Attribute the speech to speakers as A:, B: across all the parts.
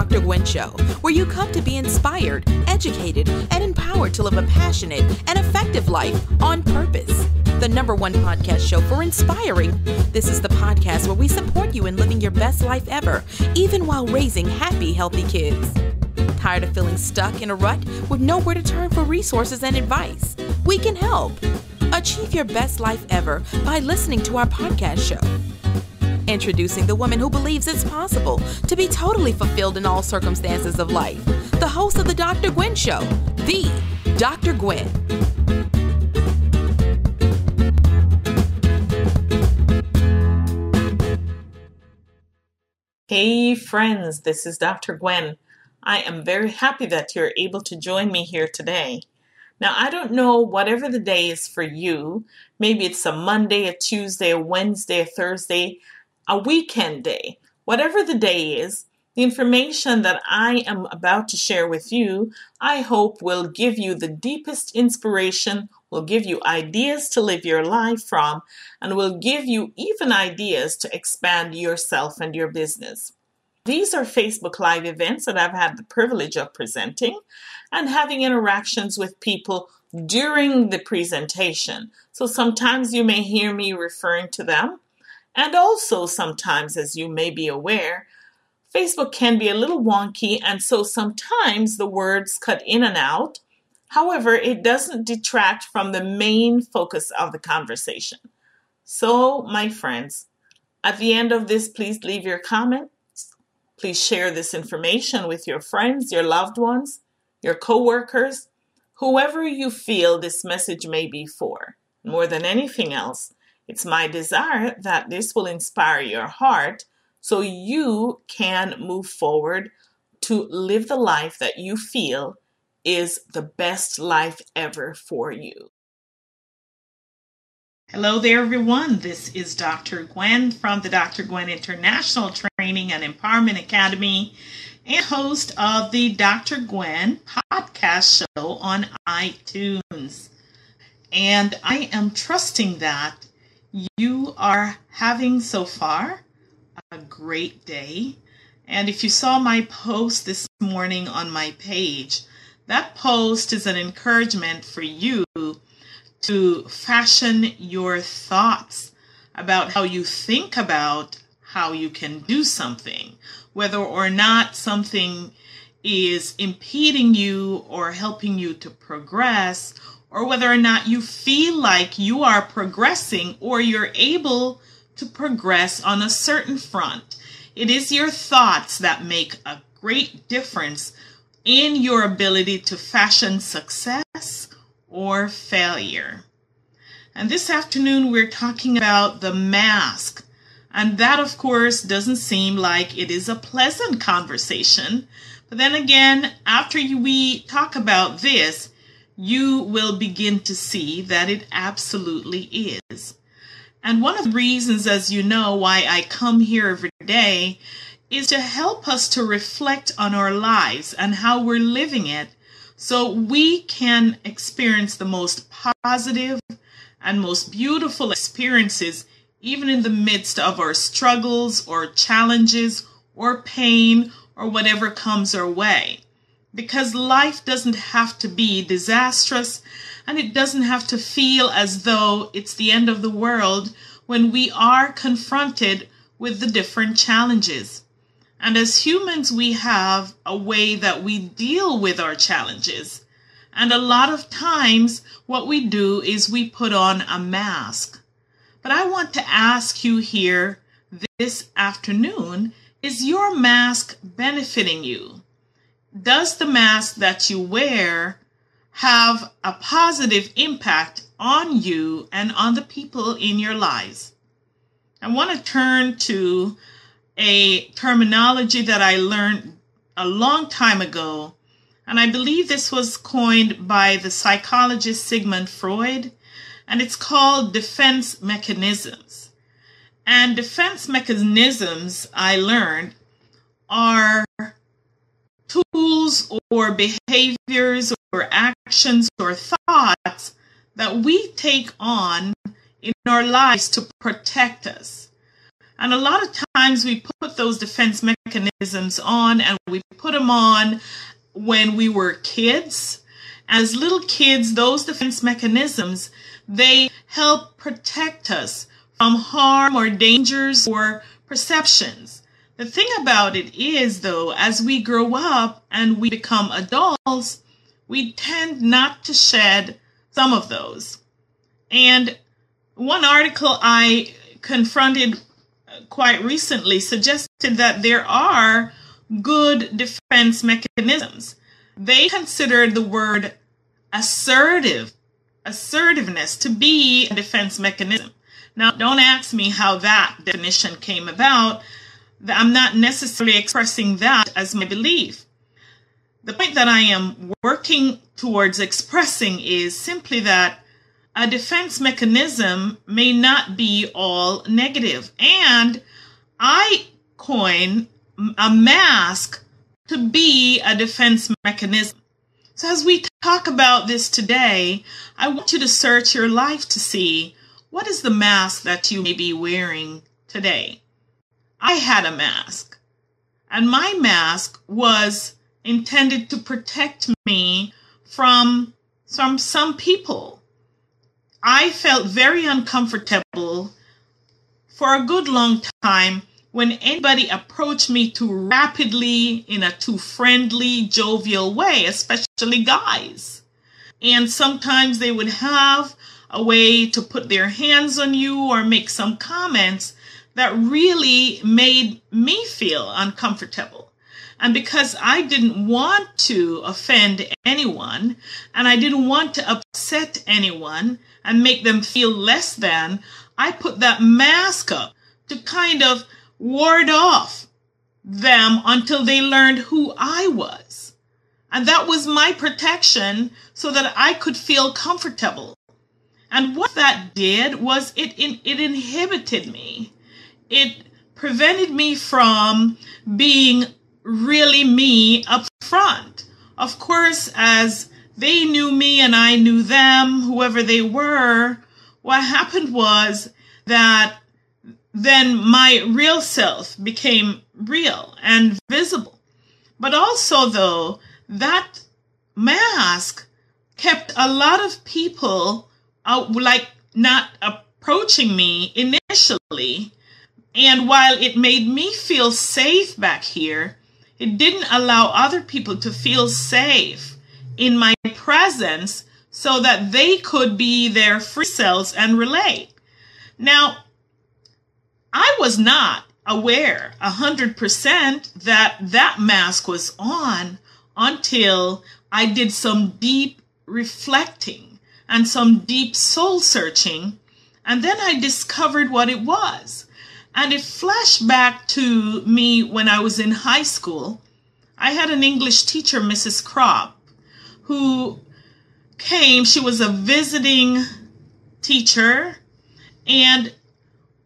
A: Dr. Gwen Show, where you come to be inspired, educated, and empowered to live a passionate and effective life on purpose. The number one podcast show for inspiring. This is the podcast where we support you in living your best life ever, even while raising happy, healthy kids. Tired of feeling stuck in a rut with nowhere to turn for resources and advice? We can help. Achieve your best life ever by listening to our podcast show. Introducing the woman who believes it's possible to be totally fulfilled in all circumstances of life. The host of The Dr. Gwen Show, the Dr. Gwen.
B: Hey, friends, this is Dr. Gwen. I am very happy that you're able to join me here today. Now, I don't know whatever the day is for you. Maybe it's a Monday, a Tuesday, a Wednesday, a Thursday a weekend day, whatever the day is, the information that I am about to share with you, I hope will give you the deepest inspiration, will give you ideas to live your life from, and will give you even ideas to expand yourself and your business. These are Facebook Live events that I've had the privilege of presenting and having interactions with people during the presentation. So sometimes you may hear me referring to them and also, sometimes, as you may be aware, Facebook can be a little wonky, and so sometimes the words cut in and out. However, it doesn't detract from the main focus of the conversation. So, my friends, at the end of this, please leave your comments. Please share this information with your friends, your loved ones, your coworkers, whoever you feel this message may be for. More than anything else, it's my desire that this will inspire your heart so you can move forward to live the life that you feel is the best life ever for you. Hello there, everyone. This is Dr. Gwen from the Dr. Gwen International Training and Empowerment Academy and host of the Dr. Gwen podcast show on iTunes. And I am trusting that you are having so far a great day. And if you saw my post this morning on my page, that post is an encouragement for you to fashion your thoughts about how you think about how you can do something, whether or not something is impeding you or helping you to progress or whether or not you feel like you are progressing or you're able to progress on a certain front. It is your thoughts that make a great difference in your ability to fashion success or failure. And this afternoon, we're talking about the mask. And that, of course, doesn't seem like it is a pleasant conversation. But then again, after we talk about this, you will begin to see that it absolutely is. And one of the reasons, as you know, why I come here every day is to help us to reflect on our lives and how we're living it so we can experience the most positive and most beautiful experiences, even in the midst of our struggles or challenges or pain or whatever comes our way because life doesn't have to be disastrous and it doesn't have to feel as though it's the end of the world when we are confronted with the different challenges. And as humans, we have a way that we deal with our challenges. And a lot of times, what we do is we put on a mask. But I want to ask you here this afternoon is your mask benefiting you? Does the mask that you wear have a positive impact on you and on the people in your lives? I want to turn to a terminology that I learned a long time ago, and I believe this was coined by the psychologist Sigmund Freud, and it's called defense mechanisms. And defense mechanisms, I learned, are tools or behaviors or actions or thoughts that we take on in our lives to protect us. And a lot of times we put those defense mechanisms on and we put them on when we were kids. As little kids, those defense mechanisms, they help protect us from harm or dangers or perceptions. The thing about it is, though, as we grow up and we become adults, we tend not to shed some of those. And one article I confronted uh, quite recently suggested that there are good defense mechanisms. They considered the word assertive, assertiveness to be a defense mechanism. Now, don't ask me how that definition came about. I'm not necessarily expressing that as my belief. The point that I am working towards expressing is simply that a defense mechanism may not be all negative. And I coin a mask to be a defense mechanism. So, as we talk about this today, I want you to search your life to see what is the mask that you may be wearing today. I had a mask, and my mask was intended to protect me from, from some people. I felt very uncomfortable for a good long time when anybody approached me too rapidly in a too friendly, jovial way, especially guys. And sometimes they would have a way to put their hands on you or make some comments that really made me feel uncomfortable. And because I didn't want to offend anyone and I didn't want to upset anyone and make them feel less than, I put that mask up to kind of ward off them until they learned who I was. And that was my protection so that I could feel comfortable. And what that did was it, it, it inhibited me. It prevented me from being really me up front. Of course, as they knew me and I knew them, whoever they were, what happened was that then my real self became real and visible. But also, though, that mask kept a lot of people out, like not approaching me initially. And while it made me feel safe back here, it didn't allow other people to feel safe in my presence so that they could be their free selves and relate. Now, I was not aware a hundred percent that that mask was on until I did some deep reflecting and some deep soul searching. And then I discovered what it was. And it flashed back to me when I was in high school. I had an English teacher, Mrs. Croft, who came. She was a visiting teacher. And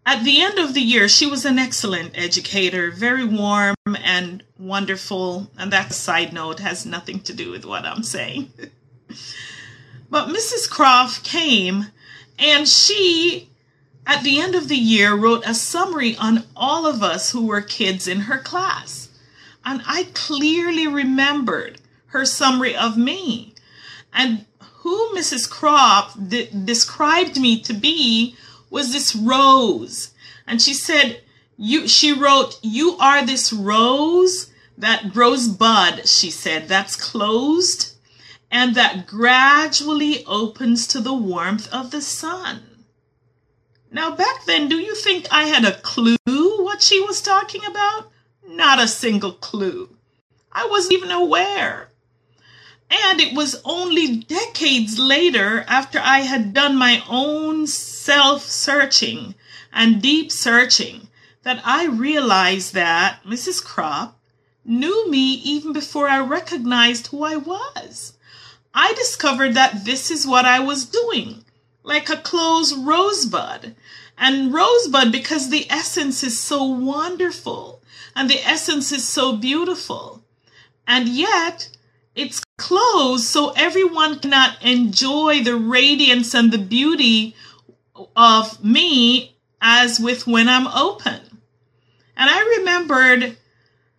B: at the end of the year, she was an excellent educator, very warm and wonderful. And that side note has nothing to do with what I'm saying. but Mrs. Croft came and she, at the end of the year, wrote a summary on all of us who were kids in her class. And I clearly remembered her summary of me. And who Mrs. Croft de- described me to be was this rose. And she said, you, she wrote, you are this rose that grows bud, she said, that's closed and that gradually opens to the warmth of the sun. Now, back then, do you think I had a clue what she was talking about? Not a single clue. I wasn't even aware. And it was only decades later, after I had done my own self searching and deep searching, that I realized that Mrs. Croft knew me even before I recognized who I was. I discovered that this is what I was doing, like a closed rosebud. And rosebud, because the essence is so wonderful and the essence is so beautiful. And yet, it's closed so everyone cannot enjoy the radiance and the beauty of me as with when I'm open. And I remembered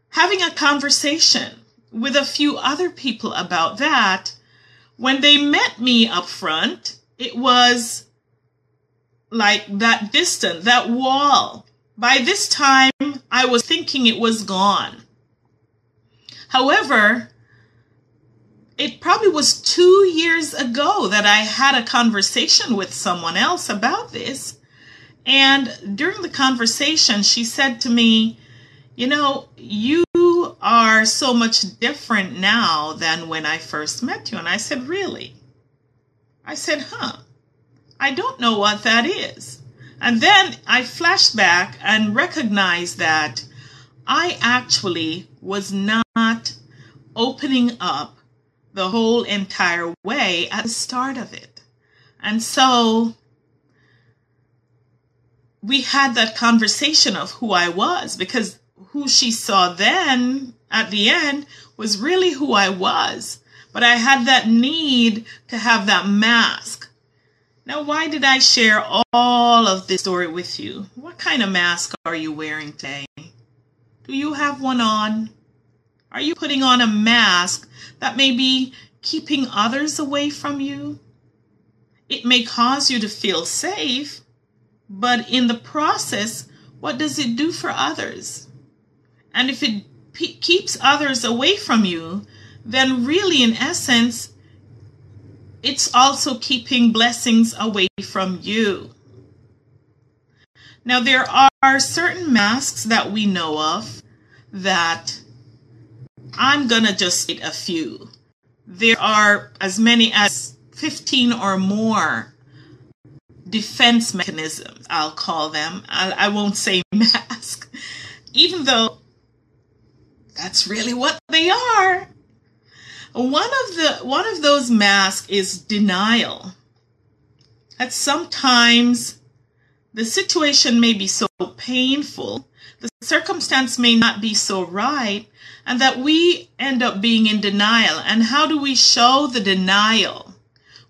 B: having a conversation with a few other people about that. When they met me up front, it was like that distant, that wall. By this time, I was thinking it was gone. However, it probably was two years ago that I had a conversation with someone else about this. And during the conversation, she said to me, You know, you are so much different now than when I first met you. And I said, Really? I said, Huh, I don't know what that is. And then I flashed back and recognized that I actually was not opening up the whole entire way at the start of it. And so we had that conversation of who I was because who she saw then at the end was really who I was. But I had that need to have that mask. Now, why did I share all of this story with you? What kind of mask are you wearing today? Do you have one on? Are you putting on a mask that may be keeping others away from you? It may cause you to feel safe, but in the process, what does it do for others? And if it keeps others away from you, then really, in essence, it's also keeping blessings away from you. Now, there are certain masks that we know of that I'm going to just state a few. There are as many as 15 or more defense mechanisms, I'll call them. I, I won't say mask, even though that's really what they are. One of the one of those masks is denial. That sometimes the situation may be so painful, the circumstance may not be so right, and that we end up being in denial. And how do we show the denial?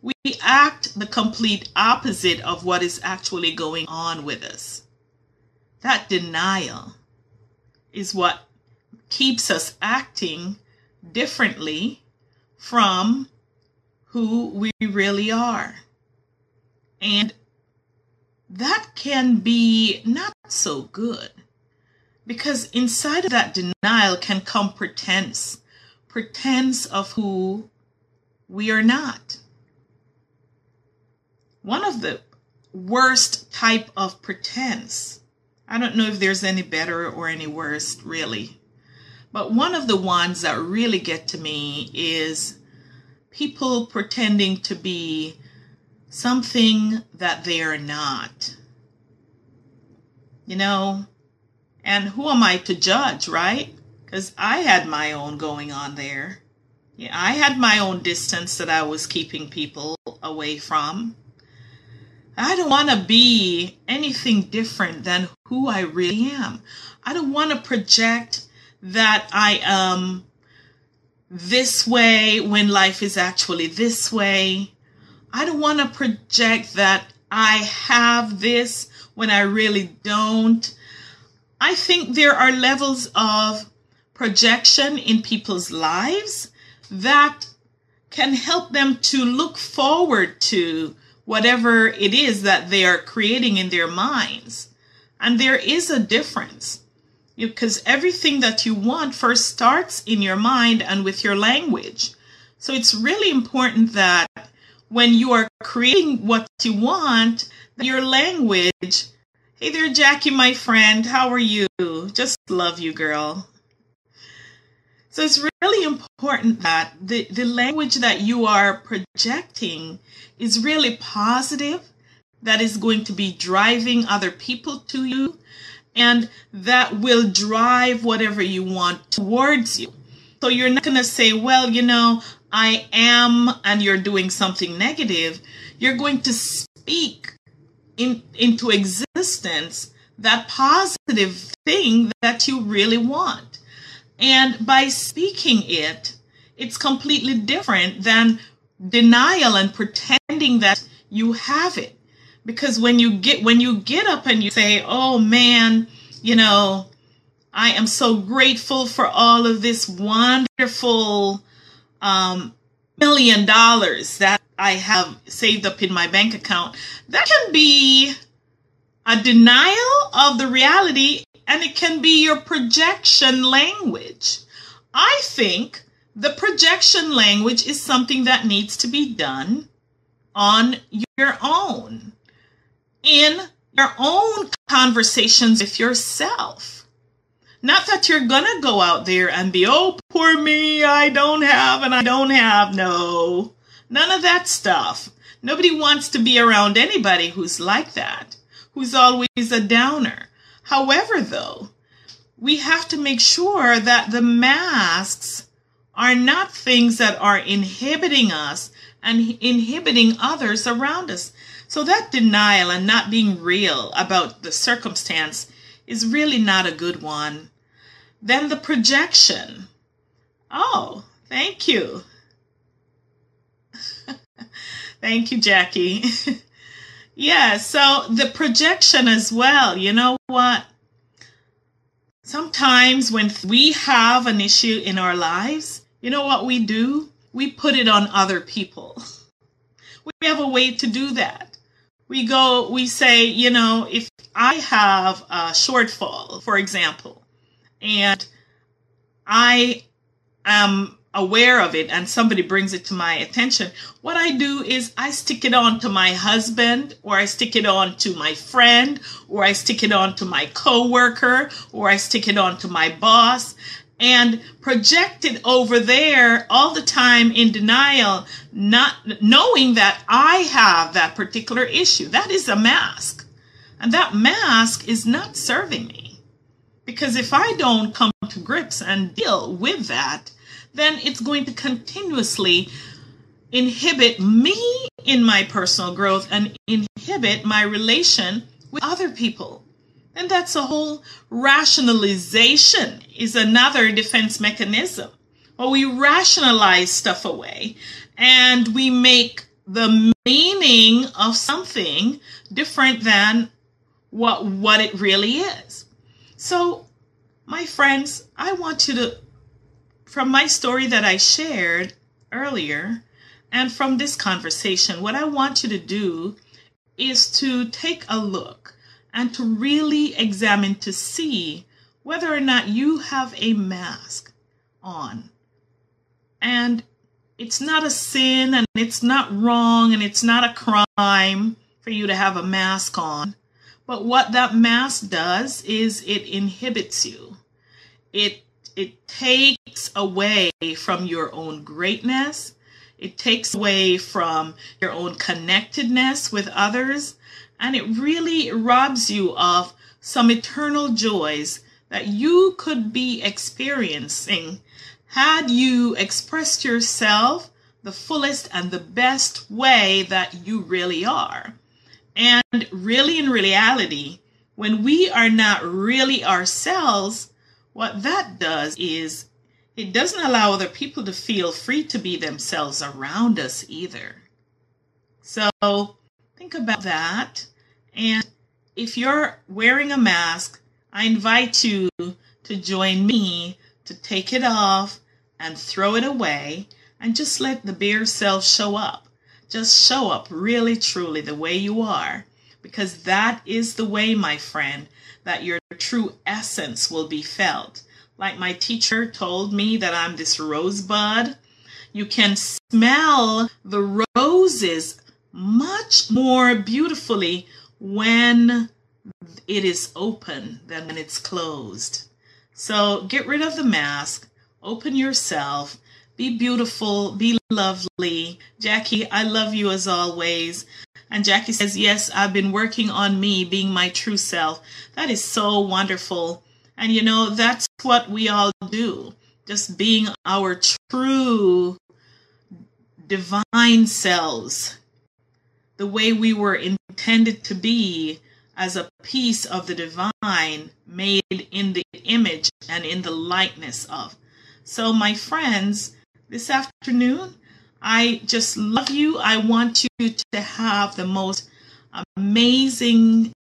B: We act the complete opposite of what is actually going on with us. That denial is what keeps us acting differently from who we really are. And that can be not so good because inside of that denial can come pretense, pretense of who we are not. One of the worst type of pretense, I don't know if there's any better or any worse really, but one of the ones that really get to me is people pretending to be something that they are not. You know, and who am I to judge, right? Because I had my own going on there. Yeah, I had my own distance that I was keeping people away from. I don't want to be anything different than who I really am. I don't want to project that I am this way when life is actually this way. I don't want to project that I have this when I really don't. I think there are levels of projection in people's lives that can help them to look forward to whatever it is that they are creating in their minds. And there is a difference because everything that you want first starts in your mind and with your language. So it's really important that when you are creating what you want, your language Hey there, Jackie, my friend. How are you? Just love you, girl. So it's really important that the, the language that you are projecting is really positive, that is going to be driving other people to you, and that will drive whatever you want towards you. So you're not going to say, well, you know, I am, and you're doing something negative. You're going to speak in, into existence that positive thing that you really want. And by speaking it, it's completely different than denial and pretending that you have it. Because when you get when you get up and you say, "Oh man, you know, I am so grateful for all of this wonderful um, million dollars that I have saved up in my bank account. That can be a denial of the reality and it can be your projection language. I think the projection language is something that needs to be done on your own in your own conversations with yourself. Not that you're gonna go out there and be, oh, poor me, I don't have and I don't have. No, none of that stuff. Nobody wants to be around anybody who's like that, who's always a downer. However, though, we have to make sure that the masks are not things that are inhibiting us and inhibiting others around us. So that denial and not being real about the circumstance is really not a good one. Then the projection. Oh, thank you. thank you, Jackie. yeah, so the projection as well. You know what? Sometimes when we have an issue in our lives, you know what we do? We put it on other people. We have a way to do that. We go, we say, you know, if I have a shortfall, for example, and I am aware of it and somebody brings it to my attention, what I do is I stick it on to my husband or I stick it on to my friend or I stick it on to my coworker or I stick it on to my boss and project it over there all the time in denial, not knowing that I have that particular issue. That is a mask. And that mask is not serving me. Because if I don't come to grips and deal with that, then it's going to continuously inhibit me in my personal growth and inhibit my relation with other people. And that's a whole rationalization is another defense mechanism. Or we rationalize stuff away and we make the meaning of something different than what what it really is. So, my friends, I want you to from my story that I shared earlier and from this conversation, what I want you to do is to take a look and to really examine to see whether or not you have a mask on. And it's not a sin and it's not wrong and it's not a crime for you to have a mask on. But what that mask does is it inhibits you. It it takes away from your own greatness. It takes away from your own connectedness with others. And it really robs you of some eternal joys that you could be experiencing had you expressed yourself the fullest and the best way that you really are. And really, in reality, when we are not really ourselves, what that does is it doesn't allow other people to feel free to be themselves around us either. So think about that. And if you're wearing a mask, I invite you to join me to take it off and throw it away and just let the bare self show up. Just show up really, truly the way you are. Because that is the way, my friend, that your true essence will be felt. Like my teacher told me that I'm this rosebud. You can smell the roses much more beautifully when it is open than when it's closed. So get rid of the mask, open yourself, be beautiful, be lovely. Jackie, I love you as always. And Jackie says, Yes, I've been working on me being my true self. That is so wonderful. And you know, that's what we all do. Just being our true divine selves, the way we were intended to be as a piece of the divine made in the image and in the likeness of. So, my friends, this afternoon, I just love you. I want you to have the most amazing,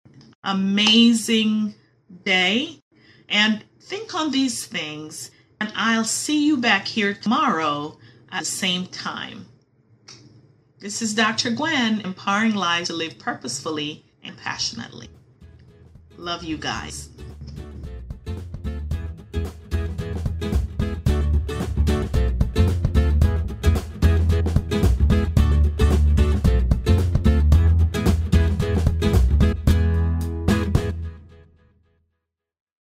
B: amazing day. and think on these things. And I'll see you back here tomorrow at the same time. This is Dr. Gwen, empowering lives to live purposefully and passionately. Love you guys.